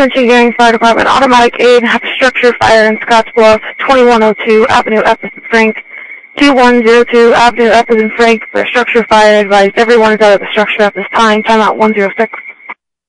Attention Gering Fire Department, automatic aid, have structure fire in Scottsbluff, 2102 Avenue Epis and Frank, 2102 Avenue Epis and Frank for a structure fire. Advised everyone is out of the structure at this time. Timeout 106.